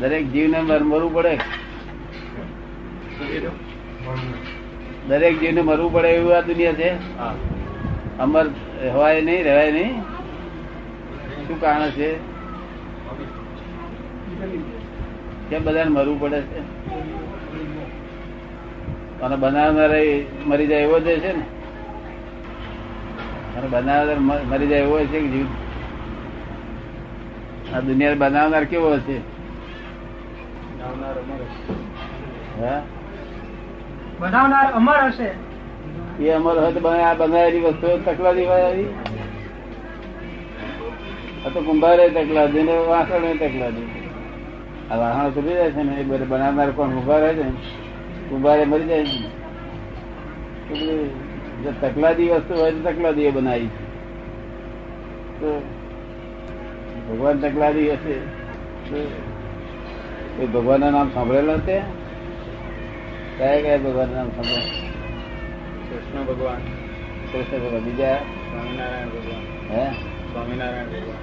દરેક જીવને મર- મરવું પડે. દરેક જીવને મરવું પડે એવું આ દુનિયા છે? અમર હોય નહીં રહેવાય નહીં. શું કારણ છે? કેમ બધાને મરવું પડે છે? અને બનાવનારા મરી જાય એવો જ છે ને? અને બનાવનાર મરી જાય એવો છે કે જીવ? આ દુનિયા બનાવનાર કેવો છે બનાવનાર અમર હશે. એ અમર હોય તો આ બનાવેલી વસ્તુ તકલા આવી. આ તો કુંભારે તકલાદી ને વાસણે તકલાદી આ વાસણ સુધી જાય છે ને એ બધે બનાવનાર કોણ ઊભા રહે છે કુંભારે મરી જાય છે જો તકલાદી વસ્તુ હોય તો તકલાદી એ બનાવી તો ભગવાન તકલાદી હશે. એ ભગવાનના નામ સાંભળેલા તે? કયા કયા ભગવાન નામ સાંભળે કૃષ્ણ ભગવાન. કૃષ્ણ ભગવાન. બીજા? સ્વામિનારાયણ ભગવાન. હે? સ્વામિનારાયણ ભગવાન.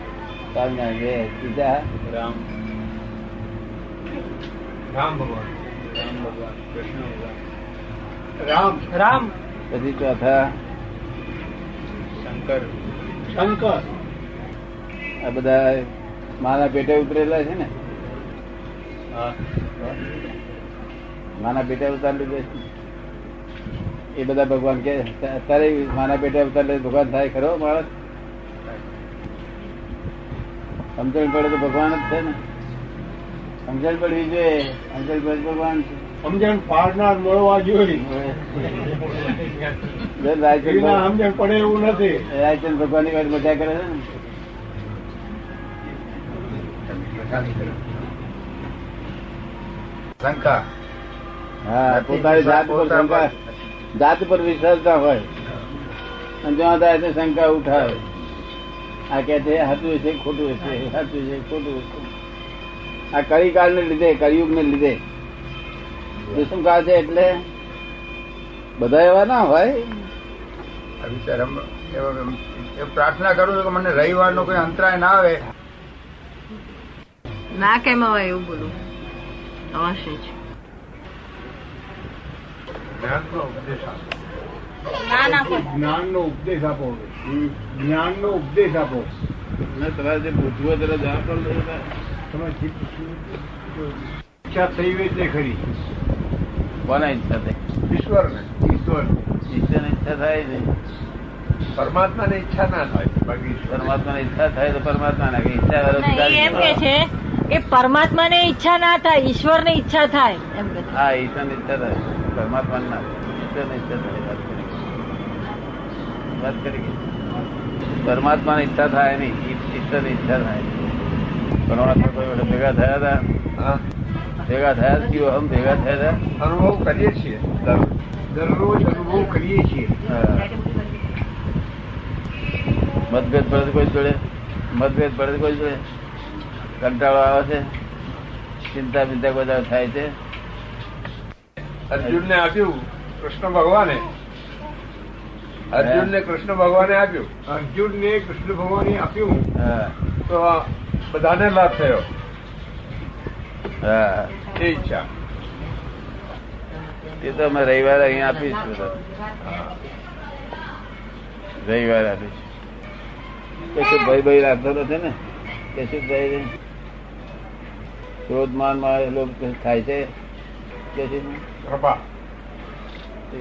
સ્વામિનારાયણ બે. બીજા? રામ. રામ ભગવાન. રામ ભગવાન. કૃષ્ણ ભગવાન. રામ. રામ. પછી ચોથા? શંકર. શંકર આ બધા માના પેટે ઉતરેલા છે ને? માના પેટે અવતાર લીધે એ બધા ભગવાન કે અત્યારે માના પેટે અવતાર લે ભગવાન થાય ખરો માણસ? સમજણ પડે તો ભગવાન જ છે ને. સમજણ પડવી જોઈએ. સમજણ પડે ભગવાન છે. સમજણ પાડનાર મળવા જોઈએ. સમજણ પડે એવું નથી. રાયચંદ ભગવાનની વાત મજા કરે છે ને. શંકા હા પોતાની જાત પર જાત પર વિશ્વાસ ના હોય. અને જ્યાં થાય તે શંકા ઉઠાવે. આ કે છે સાચું છે ખોટું છે સાચું છે ખોટું છે આ કળીકાળ ને લીધે. કળિયુગ ને લીધે શું કાળ છે એટલે? બધા એવા ના હોય. પ્રાર્થના કરું છું કે મને રવિવાર નો કોઈ અંતરાય ના આવે. ના કેમ હોય એવું બોલું. અવશ્ય જ ના ના કોઈ જ્ઞાન નો ઉપદેશ આપો. જ્ઞાન નો ઉપદેશ આપો. ને તમારે જે પૂછવું હોય જવાબ પણ દો જે ઈચ્છા થઈ હોય તે ખરી કોના ઈચ્છા થાય ઈશ્વર ને ઈશ્વર ઈશ્વરની ઈચ્છા થાય છે. પરમાત્મા ને ઈચ્છા ના થાય. બાકી પરમાત્મા પરમાત્માની ઈચ્છા થાય તો પરમાત્મા ના ઈચ્છા એમ કે છે કે પરમાત્માને ઈચ્છા ના થાય ઈશ્વરને ઈચ્છા થાય એમ. હા ઈશ્વરની ઈચ્છા થાય. પરમાત્મા ના ઈશ્વરની ઈચ્છા થાય વાત કરી. પરમાત્મા ની પરમાત્માની ઈચ્છા થાય નહીં ઈશ્વર ઈશ્વરની ઈચ્છા થાય. પરમાત્મા કોઈ ભેગા થયા હતા. હા. ભેગા થયા હતા કયો હમ ભેગા થયા હતા. અનુભવ કરીએ છીએ. દરરોજ. દરરોજ અનુભવ કરીએ છીએ. મતભેદ પડે કોઈ જોડે. મતભેદ પડે કોઈ જોડે. કંટાળો આવે છે? ચિંતા બિંતા બધા થાય છે? અર્જુન ને આપ્યું કૃષ્ણ ભગવાને. અર્જુન ને કૃષ્ણ ભગવાને આપ્યું. અર્જુન ને કૃષ્ણ ભગવાને આપ્યું. તો બધાને લાભ થયો. એ ઈચ્છા. એ તો અમે રવિવારે અહીંયા આપીશું રવિવારે આપીશું. કશું ભાઈ ભાઈ રાખતો નથી ને? કશું ભાઈ ક્રોધમાનમાં એ લોકો થાય છે? કૃપા.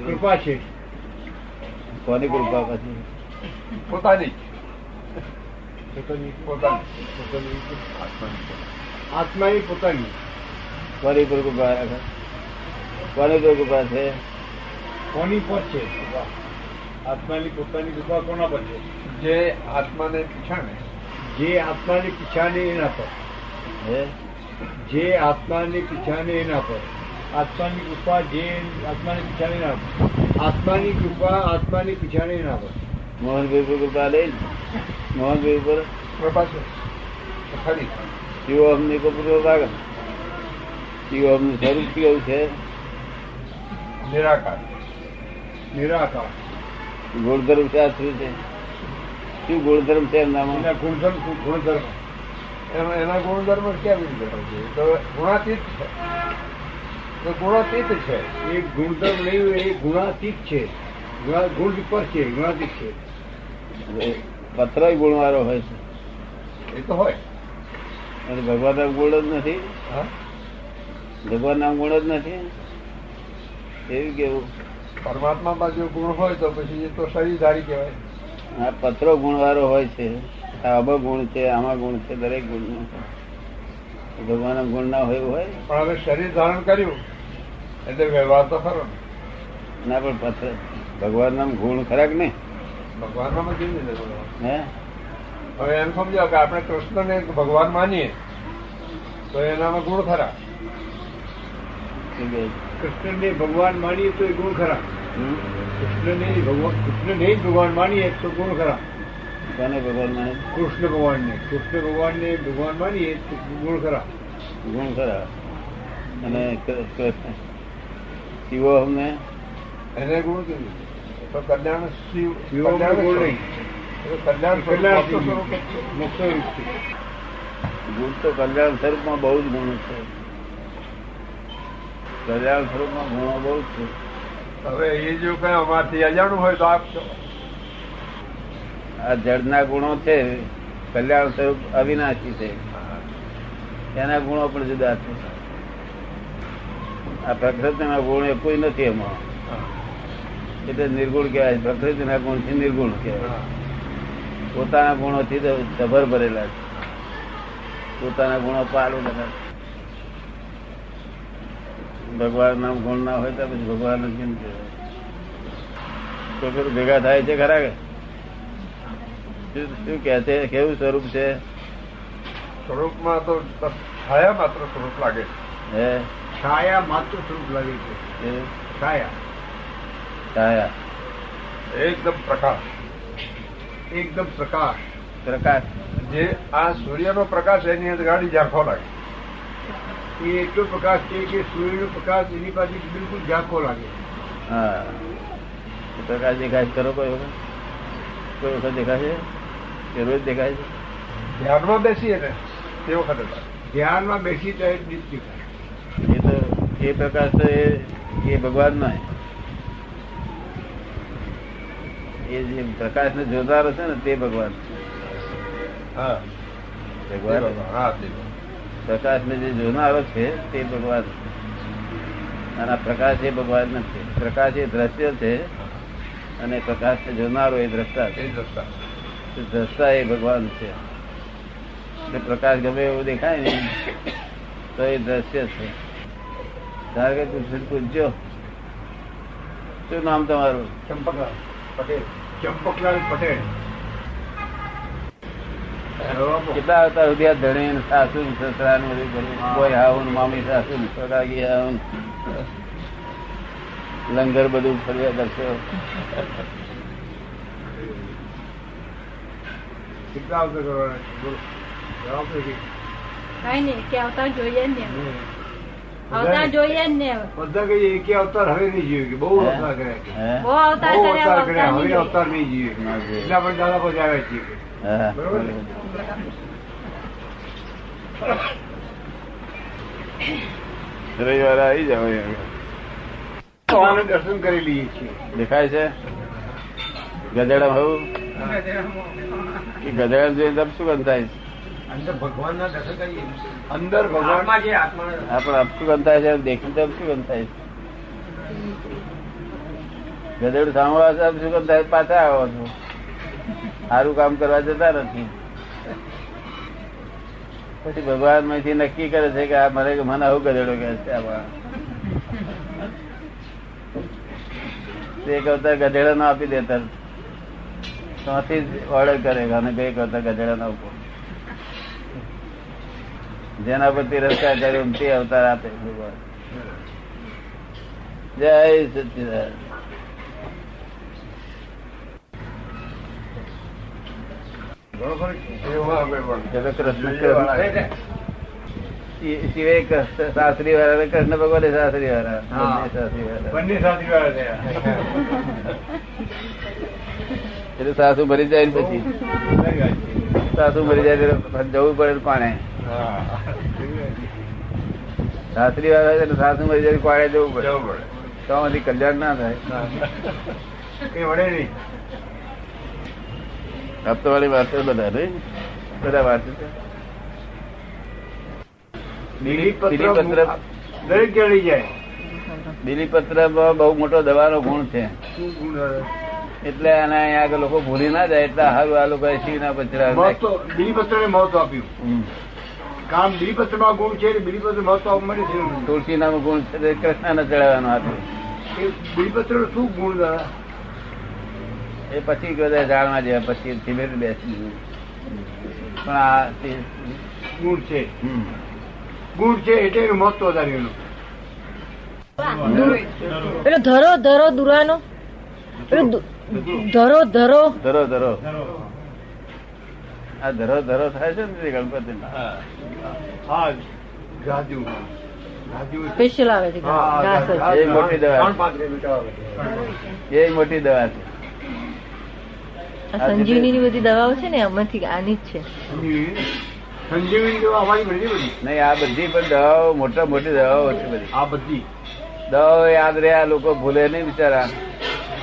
કૃપા છે. કોની કૃપા પછી? પોતાની પોતાની. પોતાની. આત્માની. પોતાની. કોની પર કૃપા કોની કૃપા છે? કોની પર છે? આત્માની પોતાની કૃપા કોના પર છે? જે આત્માને પીછાણે. જે આત્માની પીછાને એના પર. હે? જે આત્માની પીછાને એના પર. આત્માની કૃપા જે આત્માની પીછાને એના પર. આત્માની કૃપા આત્માની પીછાને એના પર. મોહનભાઈ પર કૃપા લઈ મોહનભાઈ પર કૃપા છે. ખરી જીવો અમને કપૂરો લાગે. જીવો અમને સ્વરૂપ કેવું છે? નિરાકાર. નિરાકાર. ગુણધર્મ શાસ્ત્ર છે. શું ગુણધર્મ છે એમનામાં? ગુણધર્મ ગુણધર્મ. એના ગુણધર્મ કેમ રીતે હોય તો ગુણાતીત છે. તો ગુણાતીત છે. એ ગુણધર્મ નહીં એ ગુણાતીત છે. ગુણા- ઉપર છે ગુણાતીત છે. પથ્થર ગુણવાળો હોય છે. એ તો હોય. અને ભગવાન નામ ગુણ જ નથી? ભગવાન નામ ગુણ જ નથી? એવું કેવું? પરમાત્મામાં જો ગુણ હોય તો પછી એ તો શરીરધારી કહેવાય. આ પથ્થરો ગુણવાળો હોય છે. અબ ગુણ છે આમાં ગુણ છે દરેક ગુણ ભગવાન ગુણ ના હોય હોય પણ હવે શરીર ધારણ કર્યું એટલે વ્યવહાર તો ખરો ના. પણ પથ્થર ભગવાન નામ ગુણ ખરાક ને ભગવાન નામ કેવી રીતે? હે? હવે એમ સમજો કે આપણે કૃષ્ણને ભગવાન માનીએ તો એનામાં ગુણ ખરા. કૃષ્ણને ભગવાન માનીએ તો એ ગુણ ખરા. કૃષ્ણ કૃષ્ણને ભગવાન કૃષ્ણને જ ભગવાન માનીએ તો ગુણ ખરા. કોને ભગવાન માને? કૃષ્ણ ભગવાનને. કૃષ્ણ ભગવાનને ભગવાન માનીએ તો ગુણ ખરા. ગુણ ખરા. અને શિવો અમને? એને ગુણ તો કલ્યાણ શિવ શિવોમાં ગુણ નહીં. કલ્યાણ કલ્યાણ. ગુણ તો કલ્યાણ સ્વરૂપમાં બહુ જ ગુણ છે. કલ્યાણ સ્વરૂપમાં ગુણો બહુ જ છે. હવે એ જો કઈ અમારથી અજાણું હોય તો આપજો આ જળના ગુણો છે કલ્યાણ સ્વરૂપ અવિનાશી છે. એના ગુણો પણ જુદા છે. આ પ્રકૃતિના ગુણ એ કોઈ નથી એમાં. એટલે નિર્ગુણ કહેવાય. પ્રકૃતિના ગુણથી નિર્ગુણ કહેવાય. પોતાના ગુણોથી સભર ભરેલા છે. પોતાના ગુણો પાલું બધા. ભગવાન નામ ગુણ ના હોય તો પછી ભગવાન કેમ કહેવાય? ભેગા થાય છે ખરા કે? શું કે છે? કેવું સ્વરૂપ છે? સ્વરૂપમાં તો છાયા માત્ર સ્વરૂપ લાગે. હે? છાયા માત્ર સ્વરૂપ લાગે છે. છાયા. છાયા. એકદમ પ્રકાશ. એકદમ પ્રકાશ. પ્રકાશ. જે આ સૂર્યનો પ્રકાશ એની અંદર ગાડી ઝાંખો લાગે. એ એટલો પ્રકાશ છે કે સૂર્યનો પ્રકાશ એની પાસે બિલકુલ ઝાંખો લાગે. હા. પ્રકાશ દેખાય કરો કોઈ વખત? કોઈ વખત દેખાય કે રોજ દેખાય છે. ધ્યાનમાં બેસીએ ને તે વખતે. ધ્યાનમાં બેસી દીપ દેખાય. એ તો એ પ્રકાશ તો એ એ ભગવાન ના એ જે પ્રકાશ ને જોનારો છે ને તે ભગવાન. હા. ભગવાન. હા પ્રકાશ ને જે જોનારો છે તે ભગવાન. અને પ્રકાશ એ ભગવાન નથી પ્રકાશ એ દ્રશ્ય છે અને પ્રકાશ ને જોનારો એ દ્રષ્ટા છે. એ દ્રષ્ટા તો દ્રષ્ટા એ ભગવાન છે. એટલે પ્રકાશ ગમે એવું દેખાય ને તો એ દ્રશ્ય છે. ધારો કે તું પૂછજો શું નામ તમારું? ચંપકલાલ પટેલ. ચંપકલાલ પટેલ. કેટલા આવતા સુધી આ ધણી સાસુ સસરા નું બધું કોઈ આવું મામી સાસુ સગાગી આવું લંગર બધું ફર્યા કરશો. કેટલા અવતાર કરવાના છે? બોલો. જવાબ આપો કે. કઈ નહીં કે અવતાર જોઈએ ને અવતાર જોઈએ ને બધા કહીએ એકે અવતાર હવે નહીં જીવ્યું કે બહુ અવતાર કર્યા કે બહુ અવતાર કર્યા હવે અવતાર નહીં જીવ્યું. આપણે દાદા પાસે આવ્યા છીએ. કે. બરોબર? રવિવારે આવી જાવ દર્શન કરી લઈએ છીએ. દેખાય છે? ગધેડા હોવું ગધેડા જોઈને તમે શું ગંધ થાય? અંદર ભગવાન ના દર્શન કરીએ. અંદર ભગવાન? જે આત્મા. પણ આપ શું ગંધ થાય છે? દેખી તમે શું ગંધ થાય? છે ગધેડું સાંભળવા છે શું ગંધ થાય? પાછા આવો છો. સારું કામ કરવા જતા નથી. પછી ભગવાનમાંથી નક્કી કરે છે કે આ મારે મને આવું ગધેડો કે છે તે કરતા ગધેડા નો આપી દેતા. ત્યાંથી જ ઓર્ડર કરે કે અને બે કરતા ગધેડા ના ઉપર. જેના પર તિરસ્કાર કર્યો તે અવતાર આપે ભગવાન. જય સચિદાન વાળા. શિવે કૃષ્ણ શાસ્ત્રી વાળા અને કૃષ્ણ ભગવાન સાસરી શાસ્ત્રી વાળા હા. શાસ્ત્રી વાળા બંને એટલે સાસુ ભરી જાય ને પછી. સાસુ મરી જાય જવું પડે કોને સાસરી વાળા એટલે સાસુ મરી જાય કોને જવું પડે. જવું પડે. તો આમાંથી કલ્યાણ ના થાય. કઈ વડે નહીં. હપ્તો વાળી વાતો બધા રે બધા વાતો છે. બીલીપત્ર બહુ મોટો દવાનો ગુણ છે? એટલે આને અહીંયા આગળ લોકો ભૂલી ના જાય એટલે હારું આ લોકો શિવના પચરા મહત્વ બીલીપત્રને મહત્વ આપ્યું. કામ કામ બીલીપત્રમાં ગુણ છે બીલીપત્ર મહત્વ મળે છે તુલસી નામ ગુણ છે કૃષ્ણ ને ચડાવવાનો હતો એ બીલીપત્ર શું ગુણ દાદા એ પછી બધા જાણવા જેવા પછી ધીમે બેસી પણ આ તે- ગુણ છે. ગુણ છે એટલે એનું મહત્વ વધારે એનું. પેલો ધરો ધરો દુરાનો. પેલો ધરો ધરો. ધરો ધરો. આ ધરો ધરો થાય છે ને ગણપતિ સ્પેશિયલ આવે છે. એ મોટી દવા. એ મોટી દવા છે. સંજીવની બધી દવાઓ છે ને આમાંથી આની જ છે. સંજીવની? સંજીવની દવા અમારી બધી બધી. નહીં આ બધી પણ દવાઓ મોટા મોટી દવાઓ છે બધી. આ બધી. દવાઓ યાદ રહ્યા આ લોકો ભૂલે નહીં બિચારા.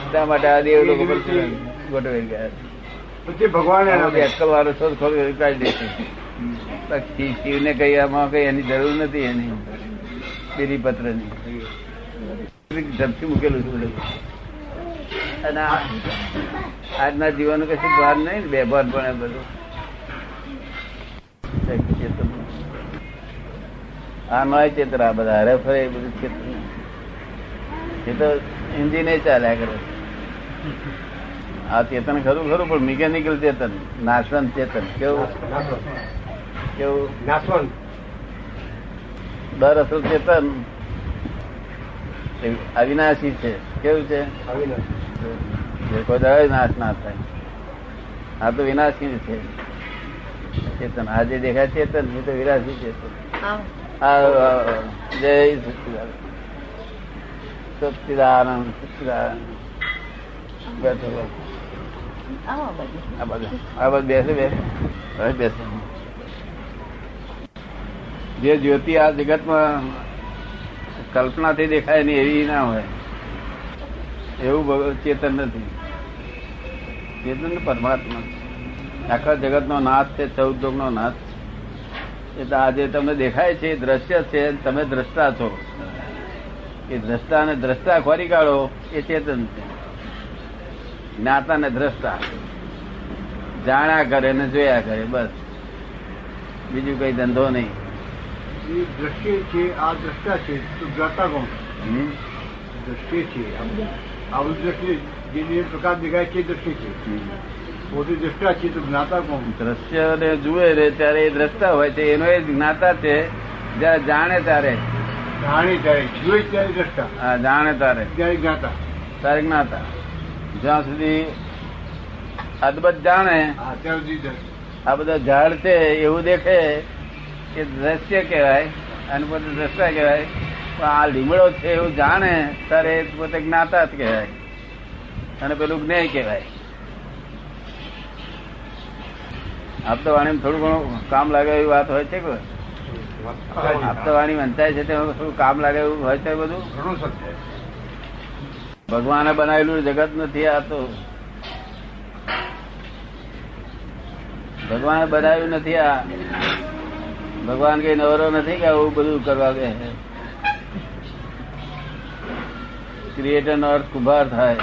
એટલા માટે આ દેવ લોકો ગોઠવાઈ ગયા પછી ભગવાન અક્કલ વાળો કરી કાઢી દેશે શિવને કઈ આમાં કઈ એની જરૂર નથી એની બીલીપત્રની ઝપથી મૂકેલું છે અને આજના જીવન કશું ભાર નહીં ને બેભાન પણ બધું. આ નય આ બધા હરે ફરે બધું ચેતન. એ તો હિન્દી નહીં ચાલ્યા કરે. આ ચેતન ખરું ખરું પણ મિકેનિકલ ચેતન નાશવંત ચેતન. કેવું? કેવું? નાશવંત. દર અસલ ચેતન. એ અવિનાશી છે. કેવું છે? કોઈ દવા નાશ ના થાય. આ તો વિનાશી છે. ચેતન. આજે દેખાય ચેતન એ તો વિનાશી ચેતન જય સચિદાનંદ સચિદાનંદ. બેઠો. આ બાજુ. આ બાજુ. બેસે બેસે. બેસે. જે જ્યોતિ આ જગતમાં કલ્પનાથી દેખાય ને એવી ના હોય. એવું ચેતન નથી. ચેતન પરમાત્મા. આખા જગતનો નાથ છે ચૌદ નો નાથ એટલે આજે તમને દેખાય છે દ્રશ્ય છે તમે દ્રષ્ટા છો. એ દ્રષ્ટા ને દ્રષ્ટા ખોરી કાઢો એ ચેતન છે. જ્ઞાતા ને દ્રષ્ટા. જાણ્યા કરે ને જોયા કરે બસ. બીજું કઈ ધંધો નહીં. દ્રશ્ય છે આ દ્રષ્ટા છે તો જ્ઞાતા કોણ? છે આ બધું જે જે પ્રકાર દેખાય છે છે. પોતે દ્રષ્ટા છે તો જ્ઞાતા કોણ? દ્રશ્ય ને જુએ રે ત્યારે એ દ્રષ્ટા હોય છે એનો એ જ્ઞાતા છે જયારે જાણે ત્યારે. જાણે ત્યારે જુએ ત્યારે દ્રષ્ટા. હા, જાણે ત્યારે. ત્યારે જ્ઞાતા. ત્યારે જ્ઞાતા. જ્યાં સુધી અદબત જાણે. આ બધા ઝાડ છે એવું દેખે કે દ્રશ્ય કહેવાય અને પોતે દ્રષ્ટા કહેવાય પણ આ લીમડો છે એવું જાણે ત્યારે પોતે જ્ઞાતા જ કહેવાય. અને પેલું જ્ઞેય કહેવાય. આપતો વાણી થોડું ઘણું કામ લાગે એવી વાત હોય છે કે આપતો વાણી વંચાય છે તેમાં થોડું કામ લાગે એવું હોય છે બધું? ઘણું સત્ય ભગવાને બનાવેલું જગત નથી આ તો ભગવાને બનાવ્યું નથી આ ભગવાન કઈ નવરો નથી કે આવું બધું કરવા કે ક્રિએટર નો અર્થ કુંભાર થાય.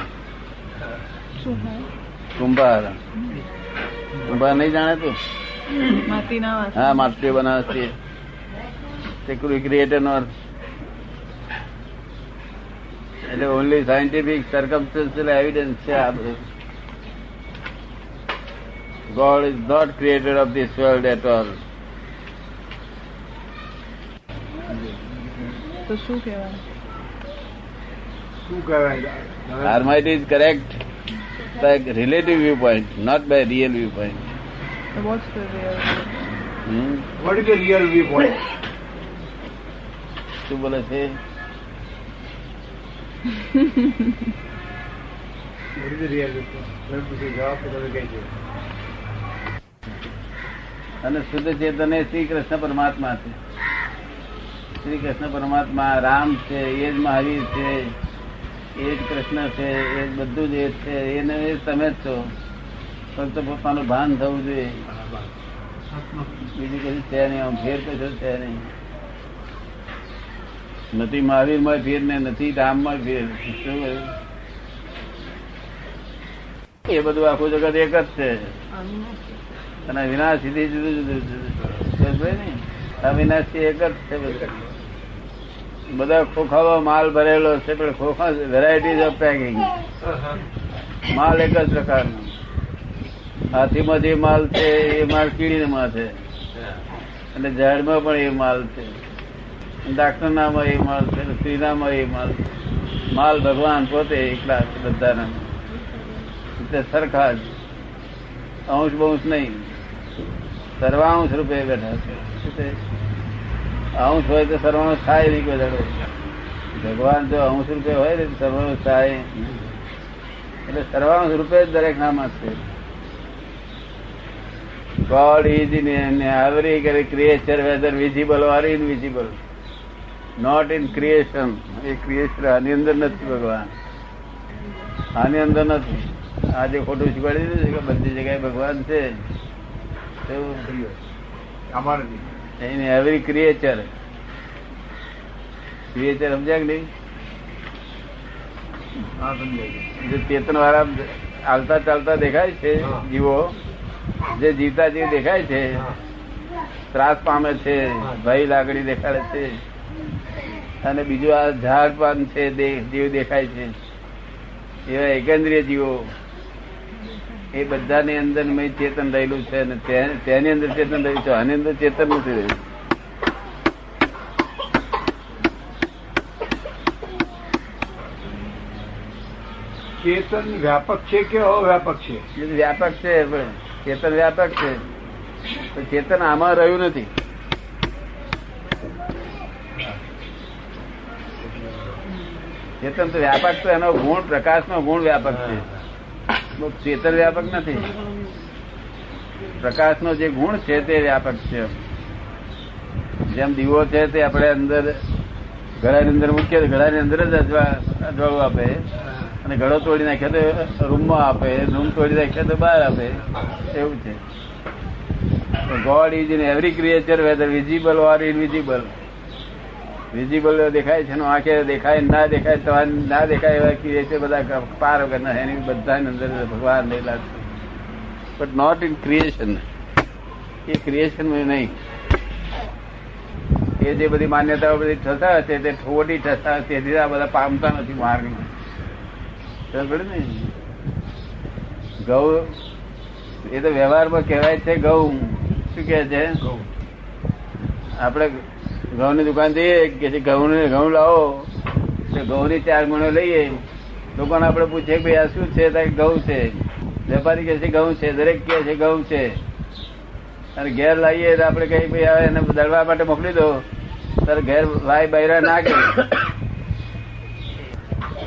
કુંભાર. કુંભાર. નહીં જાણે તું? હા માટી બનાવે છે તે ક્રિએટર નો અર્થ. એટલે ઓનલી સાયન્ટિફિક સર્કમસ્ટન્શિયલ એવિડન્સ છે આ બધું. God is not created of this world at all શું કહેવાય? Harmite is correct by relative viewpoint, not by real viewpoint. Hmm? What is real viewpoint શું બોલે છે? જવાબ તમે અને શુદ્ધ ચેતન એ શ્રી કૃષ્ણ પરમાત્મા છે. શ્રી કૃષ્ણ પરમાત્મા રામ છે એ જ મહાવીર છે એ જ કૃષ્ણ છે એ જ બધું જ એ છે એને એ તમે જ છો. ફક્ત પોતાનું ભાન થવું જોઈએ. બીજું કશું છે નહીં આમ ફેર કશું છે નહીં. નથી મહાવીરમાં ફેર ને નથી રામમાં ફેર એ બધું આખું જગત એક જ છે. અને વિનાશ સીધી જુદું જુદું? આ એક જ છે બધું. ખોખામાં માલ ભરેલો છે, પણ ખોખા વેરાયટીઝ ઓફ પેકિંગ માલ એક જ પ્રકારનો. હાથીમાં જે માલ છે, એ માલ કીડીમાં છે અને ઝાડમાં પણ એ માલ છે. ડાક્ટરનામાં એ માલ છે સ્ત્રીનામાં એ માલ માલ ભગવાન પોતે એકલા બધાના. એટલે સરખા જ. અંશ બંશ નહીં. સર્વાંશ રૂપે બેઠા છે. અંશ હોય તો સર્વાંશ થાય નહીં કોઈ દાડો. ભગવાન જો અંશ રૂપે હોય ને સર્વાંશ થાય. એટલે સર્વાંશ રૂપે જ દરેક નામ છે God is in creature whether visible or invisible. Not in creation A creation આની અંદર નથી ભગવાન. આની અંદર નથી. આજે ખોટું શીખવાડી દીધું છે કે બધી જગ્યાએ ભગવાન છે ઇન એવરી ક્રિએચર ક્રિએચર સમજ્યા કે નહીં. જે ચેતન વાળા ચાલતા ચાલતા દેખાય છે જીવો જે જીવતા જીવ દેખાય છે ત્રાસ પામે છે ભય લાગણી દેખાડે છે. અને બીજું આ ઝાડ પાન છે દેવ દેખાય છે. એવા એકેન્દ્રિય જીવો. એ બધાની અંદર મેં ચેતન રહેલું છે અને તેની અંદર ચેતન રહ્યું છે આની અંદર ચેતન નથી રહ્યું. ચેતન વ્યાપક છે કે અવ્યાપક છે? વ્યાપક છે ચેતન વ્યાપક છે. ચેતન આમાં રહ્યું નથી. ચેતન તો વ્યાપક તો એનો ગુણ પ્રકાશ નો ગુણ વ્યાપક છે. ચેતન વ્યાપક નથી. પ્રકાશનો જે ગુણ છે તે વ્યાપક છે. જેમ દીવો છે તે આપણે અંદર ઘડાની અંદર મૂકીએ તો ઘડાની અંદર જ અજવા- અજવાળું આપે. અને ઘડો તોડી નાખે તો રૂમમાં આપે, રૂમ તોડી નાખે તો બહાર આપે. એવું છે. God is in every creature whether visible or invisible visible દેખાય છે આખે દેખાય ના દેખાય તો ના દેખાય એવા ક્રિએચર બધા પાર વગરના એની બધા અંદર ભગવાન રહેલા છે. બટ નોટ ઇન ક્રિએશન એ ક્રિએશન નહીં. એ જે બધી માન્યતાઓ બધી થતા હશે તે ખોટી થતા હશે તેથી આ બધા પામતા નથી માર્ગમાં. સમજ ને? ગૌ એ તો વ્યવહારમાં કહેવાય છે ગૌ શું કહે છે? આપણે ઘઉંની દુકાન જઈએ કે ઘઉં ઘઉં લાવો, તો ઘઉંની ચાર ગણો લઈએ. લોકોને આપણે પૂછીએ ભાઈ, આ શું છે? ઘઉં છે. વેપારી કે છે ઘઉં છે, દરેક કે છે ઘઉં છે. અને ઘેર લાવીએ તો આપણે કહીએ ભાઈ હવે એને દળવા માટે મોકલી દો. તારે ઘેર ભાઈ બૈરા ના કે.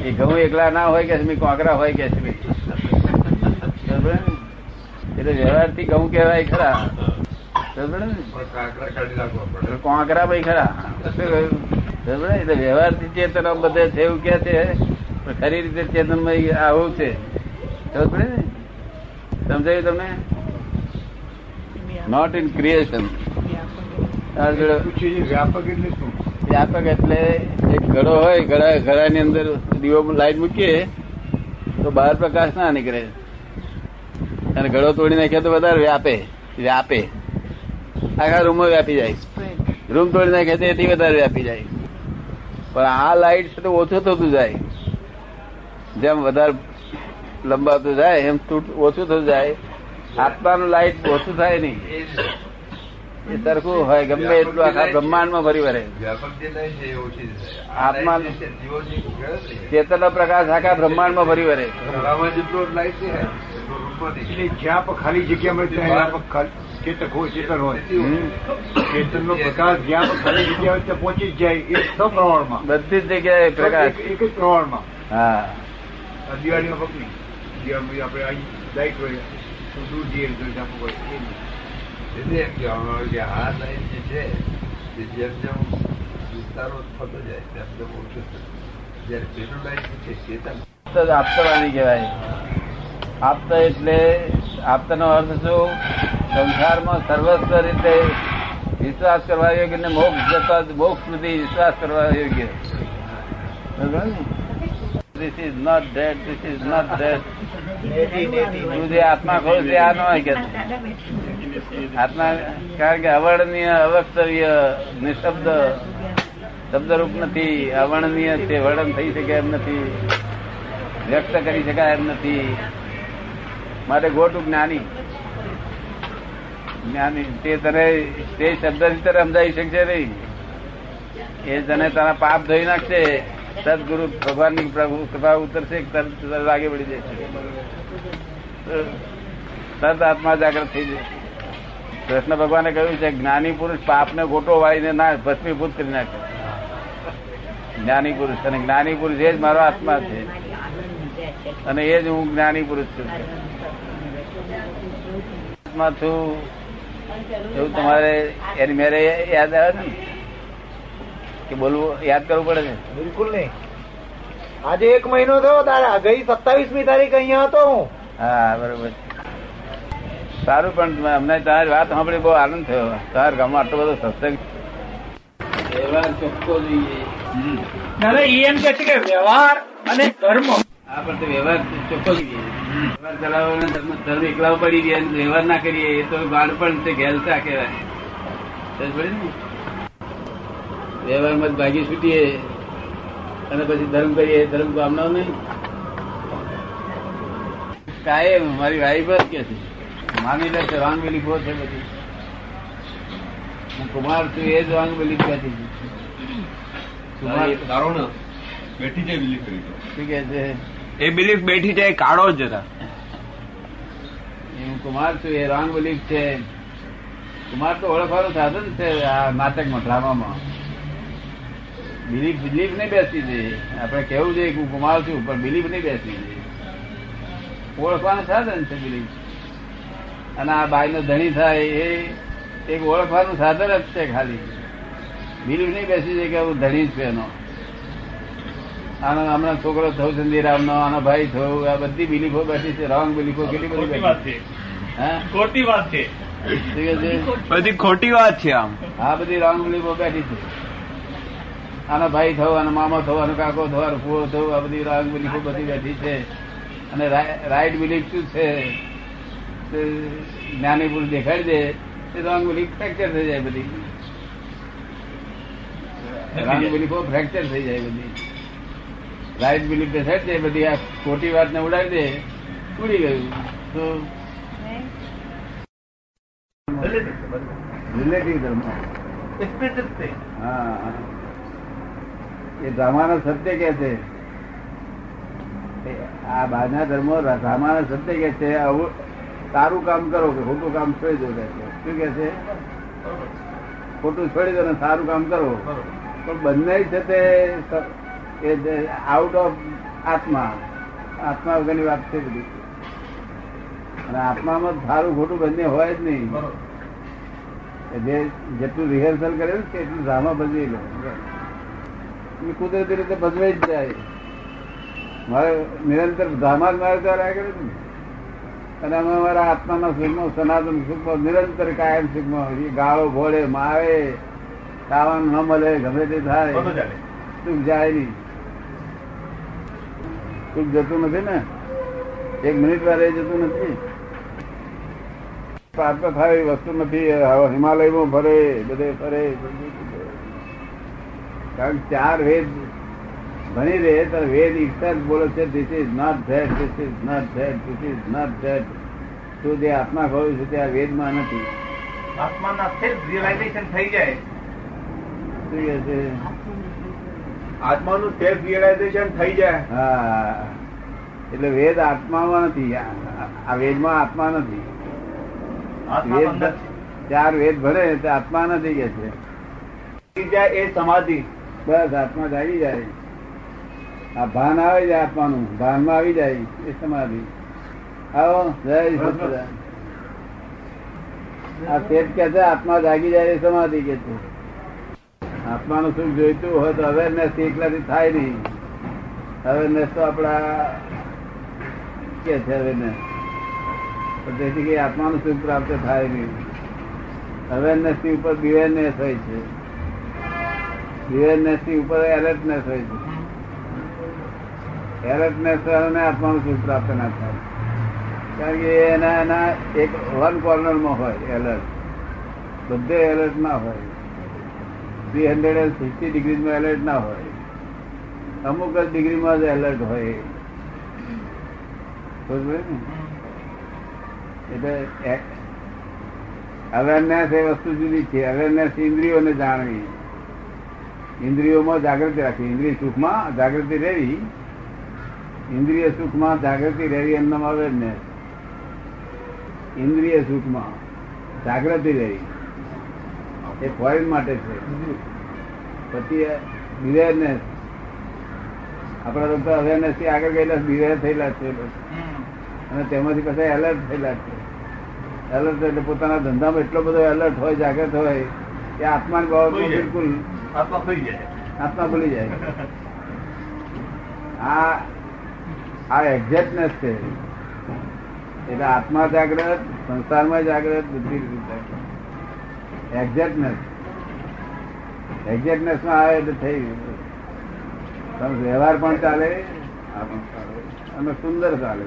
એ ઘઉં એકલા ના હોય કે કોકરા હોય કે એટલે વ્યવહારથી ઘઉં કહેવાય ખરા. ને? કોંકરા ભાઈ ખરા? એટલે વ્યવહારથી ચેતન બધે છે એવું કે છે ખરી રીતે ચેતન આવું છે. ખબર ને સમજાયું તમને? નોટ ઇન ક્રિએશન વ્યાપક એટલે શું? વ્યાપક એટલે એક ઘડો હોય ઘડા ઘડાની અંદર દીવો લાઈટ મૂકીએ તો બહાર પ્રકાશ ના નીકળે. અને ઘડો તોડી નાખીએ તો વધારે વ્યાપે વ્યાપે. આખા રૂમમાં વ્યાપી જાય. રૂમ તોડી નાખે તો એથી વધારે વ્યાપી જાય. પણ આ લાઈટ છે તો ઓછું થતું જાય. જેમ વધારે લંબાતું જાય એમ તૂટ ઓછું થતું જાય. આત્માનું લાઈટ ઓછું થાય નહીં. એ સરખું હોય ગમે એટલું આખા બ્રહ્માંડમાં ભરી વરે આત્મા ચેતનનો પ્રકાશ આખા બ્રહ્માંડમાં ભરી વરે એટલે જ્યાં પણ ખાલી જગ્યા મળે ત્યાં વ્યાપક ખાલી- ચેતક હોય ચેતન હોય. ચેતન નો પ્રકાશ જ્યાં ખાલી જગ્યા હોય ત્યાં પહોંચી જ જાય એક પ્રમાણમાં બધી જ જગ્યાએ પ્રકાશ એક જ પ્રમાણમાં હા. આ દિવાળીમાં પકડી દિવાળી આપણે અહીં લાઈટ હોય તો દૂર જઈએ તો ઝાંખું હોય. એટલે એમ કહેવામાં આવે કે આ લાઈન જે છે તે જેમ જેમ વિસ્તારો થતો જાય તેમ તેમ ઓછું જયારે પેલું લાઈન છે ચેતન. આપતા કહેવાય. આપતા એટલે આપતાનો અર્થ શું? સંસારમાં સર્વસ્વ રીતે વિશ્વાસ કરવા યોગ્ય ને મોક્ષ જતા મોક્ષ સુધી વિશ્વાસ કરવા યોગ્ય. This is not that this is not that તું જે આત્મા ખોલ છે, આ ન હોય કે. આત્મા કારણ કે અવર્ણનીય અવક્તવ્ય નિશબ્દ, શબ્દરૂપ નથી, અવર્ણનીય છે, વર્ણન થઈ શકે એમ નથી, વ્યક્ત કરી શકાય એમ નથી. માટે ગોટું જ્ઞાની. જ્ઞાની તે તને તે શબ્દ તને સમજાવી શકશે નહીં. એ તને તારા પાપ ધોઈ નાખશે. સદગુરુ ભગવાનની પ્રભુ કૃપા ઉતરશે તરત લાગે વળી જશે. તરત આત્મા જાગૃત થઈ જશે. કૃષ્ણ ભગવાને કહ્યું છે, જ્ઞાની પુરુષ પાપને ગોટો વાળીને ના, ભસ્મીભૂત કરી નાખે. જ્ઞાની પુરુષ અને જ્ઞાની પુરુષ એ જ મારો આત્મા છે. અને એ જ હું જ્ઞાની પુરુષ છું. આત્મા છું. એવું તમારે એની મેરે યાદ આવે ને? કે બોલવું યાદ કરવું પડે છે? બિલકુલ નહીં. આજે એક મહિનો થયો તારા ગઈ સત્તાવીસમી તારીખ અહીંયા હતો હું. હા બરોબર. સારું પણ અમને તમારી વાત સાંભળી બહુ આનંદ થયો. તમારા ગામમાં આટલો બધો સત્સંગ. વ્યવહાર ચોખ્ખો જોઈએ. દાદા એમ કે છે કે વ્યવહાર અને કર્મ હા પણ વ્યવહાર ચોખ્ખો વ્યવહાર ચલાવવાનો ધર્મ ધર્મ પડી ગયા વ્યવહાર ના કરીએ એ તો બાળપણ છે ઘેલતા કહેવાય. વ્યવહારમાં જ ભાગી છૂટીએ અને પછી ધર્મ કરીએ ધર્મ કામનો નહીં. કાયમ મારી વાઈફ જ કે છે માની લે છે વાંગ બિલીફો છે બધી. હું કુમાર છું એ જ વાંગ બિલીફ કહેતી હતી. કુમાર બેઠી જાય બિલીફ કરી શું કે છે? એ બિલીફ બેઠી છે જ જરા હું કુમાર છું, એ રોંગ બિલીફ છે. કુમાર તો ઓળખવાનું સાધન છે આ નાટકમાં, ડ્રામામાં. બિલીફ બિલીફ નહીં બેસતી જોઈએ આપણે કેવું જોઈએ કે હું કુમાર છું, પણ બિલીફ નહીં બેસતી જોઈએ ઓળખવાનું સાધન છે બિલીફ અને આ બાઈ નો ધણી થાય, એ એક ઓળખવાનું સાધન જ છે ખાલી. બિલીફ નહીં બેસી જાય કે હું ધણી જ છું એનો. આનો હમણાં છોકરો થયું ચંદીરામ નો આનો ભાઈ થયું આ બધી બિલીફો બેઠી છે રોંગ બિલીફો કેટલી બધી વાત છે. ખોટી વાત છે. બધી ખોટી વાત છે આમ. આ બધી રોંગ બિલીફો બેઠી છે. આનો ભાઈ થયો આનો મામો થયો આનો કાકો થયો આનો ફૂવો થયો આ બધી રોંગ બિલીફો બધી બેઠી છે. અને રાઈટ બિલીફ શું છે? તે જ્ઞાની પુરુષ દેખાડી દે તે રોંગ બિલીફ ફ્રેક્ચર થઈ જાય બધી. રોંગ બિલીફો ફ્રેક્ચર થઈ જાય બધી. રાઈટ બિલીફ બેસાડી દે બધી આ ખોટી વાત ને ઉડાવી દે ઉડી ગયું. તો રિલેટિવ ધર્મ. હા એ સત્ય કે છે. આ બહારના ધર્મો ડ્રામાનો સત્ય કે છે. આવું સારું કામ કરો કે ખોટું કામ છોડી દો કે છે. શું કે છે? ખોટું છોડી દો ને સારું કામ કરો. પણ બંને છે તે આઉટ ઓફ આત્મા. આત્મા વગરની વાત છે બધી. અને આત્મામાં સારું ખોટું બંને હોય જ નહીં. જે જેટલું રિહર્સલ કરે ને એટલું ડ્રામા ભજવી લો એ કુદરતી રીતે ભજવાઈ જ જાય. મારે નિરંતર ડ્રામા જ મારે ત્યાં કર્યું ને. અને અમે અમારા આત્માના સુખમાં સનાતન સુખમાં નિરંતર કાયમ સુખમાં એ ગાળો ભોળે મારે ખાવાનું ન મળે ગમે તે થાય. સુખ જાય નહીં. સુખ જતું નથી ને? એક મિનિટ વાર જતું નથી. પ્રાપ્ત થાય વસ્તુ નથી હિમાલયમાં ફરે બધે ફરે કારણ ચાર વેદ ભણી રહે તો વેદ ઈશ્વર બોલે છે this is not that this is not that this is not that તો જે આત્મા ખોયું છે તે આ વેદમાં નથી. આત્માના સેલ્ફ રિયલાઇઝેશન થઈ જાય. શું કહે છે? આત્માનું સેલ્ફ રિયલાઇઝેશન થઈ જાય. હા. એટલે વેદ આત્મામાં નથી. આ વેદમાં આત્મા નથી. વેદ ચાર વેદ ભરે તે આત્મા નથી કે છે. એ સમાધિ. બસ આત્મા જાગી જાય. આ ભાન આવે છે આત્માનું. ભાનમાં આવી જાય એ સમાધિ. આવો જય. આ પેટ કે છે આત્મા જાગી જાય એ સમાધિ કે છે. આત્માનું સુખ જોઈતું હોય તો અવેરનેસ એકલાથી થાય નહીં. અવેરનેસ તો આપણા કે છે અવેરનેસ તેથી કે આત્માનું સુખ પ્રાપ્ત થાય નહીં. અવેરનેસની ઉપર બિવેરનેસ હોય છે. બિવેરનેસની ઉપર એલર્ટનેસ હોય છે. એલર્ટનેસ અને આત્માનું સુખ પ્રાપ્ત ના થાય. કારણ કે એના એના એક વન કોર્નરમાં હોય એલર્ટ બધે એલર્ટ ના હોય. થ્રી હંડ્રેડ એન્ડ સિક્સટી ડિગ્રીમાં એલર્ટ ના હોય. અમુક જ ડિગ્રીમાં જ એલર્ટ હોય. અવેરનેસ એ વસ્તુ જુદી છે. અવેરનેસ ઇન્દ્રિયોને જાણવી. ઇન્દ્રિયોમાં જાગૃતિ રાખવી. ઇન્દ્રિય સુખમાં જાગૃતિ રહેવી. ઇન્દ્રિય સુખમાં જાગૃતિ રહેવી એમનામાં અવેરનેસ ઇન્દ્રિય સુખમાં જાગૃતિ રહેવી. એ ફોરેન માટે છે. પછી અવેરનેસ આપણા લોકો અવેરનેસથી આગળ ગયેલા બિવેર થયેલા છે અને તેમાંથી પછી એલર્ટ થયેલા છે. એલર્ટ એટલે પોતાના ધંધામાં એટલો બધો એલર્ટ હોય જાગૃત હોય કે આત્મા બાબતમાં બિલકુલ આત્મા થઈ જાય. આત્મા ભૂલી જાય. આ આ એક્ઝેક્ટનેસ છે. એટલે આત્મા જાગ્રત સંસારમાં જાગ્રત બુદ્ધિ જાગ્રત એક્ઝેક્ટનેસ એક્ઝેક્ટનેસમાં આવે એટલે થઈ ગયું. વ્યવહાર પણ ચાલે અને સુંદર ચાલે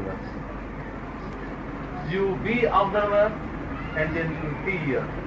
be observer and then you be here.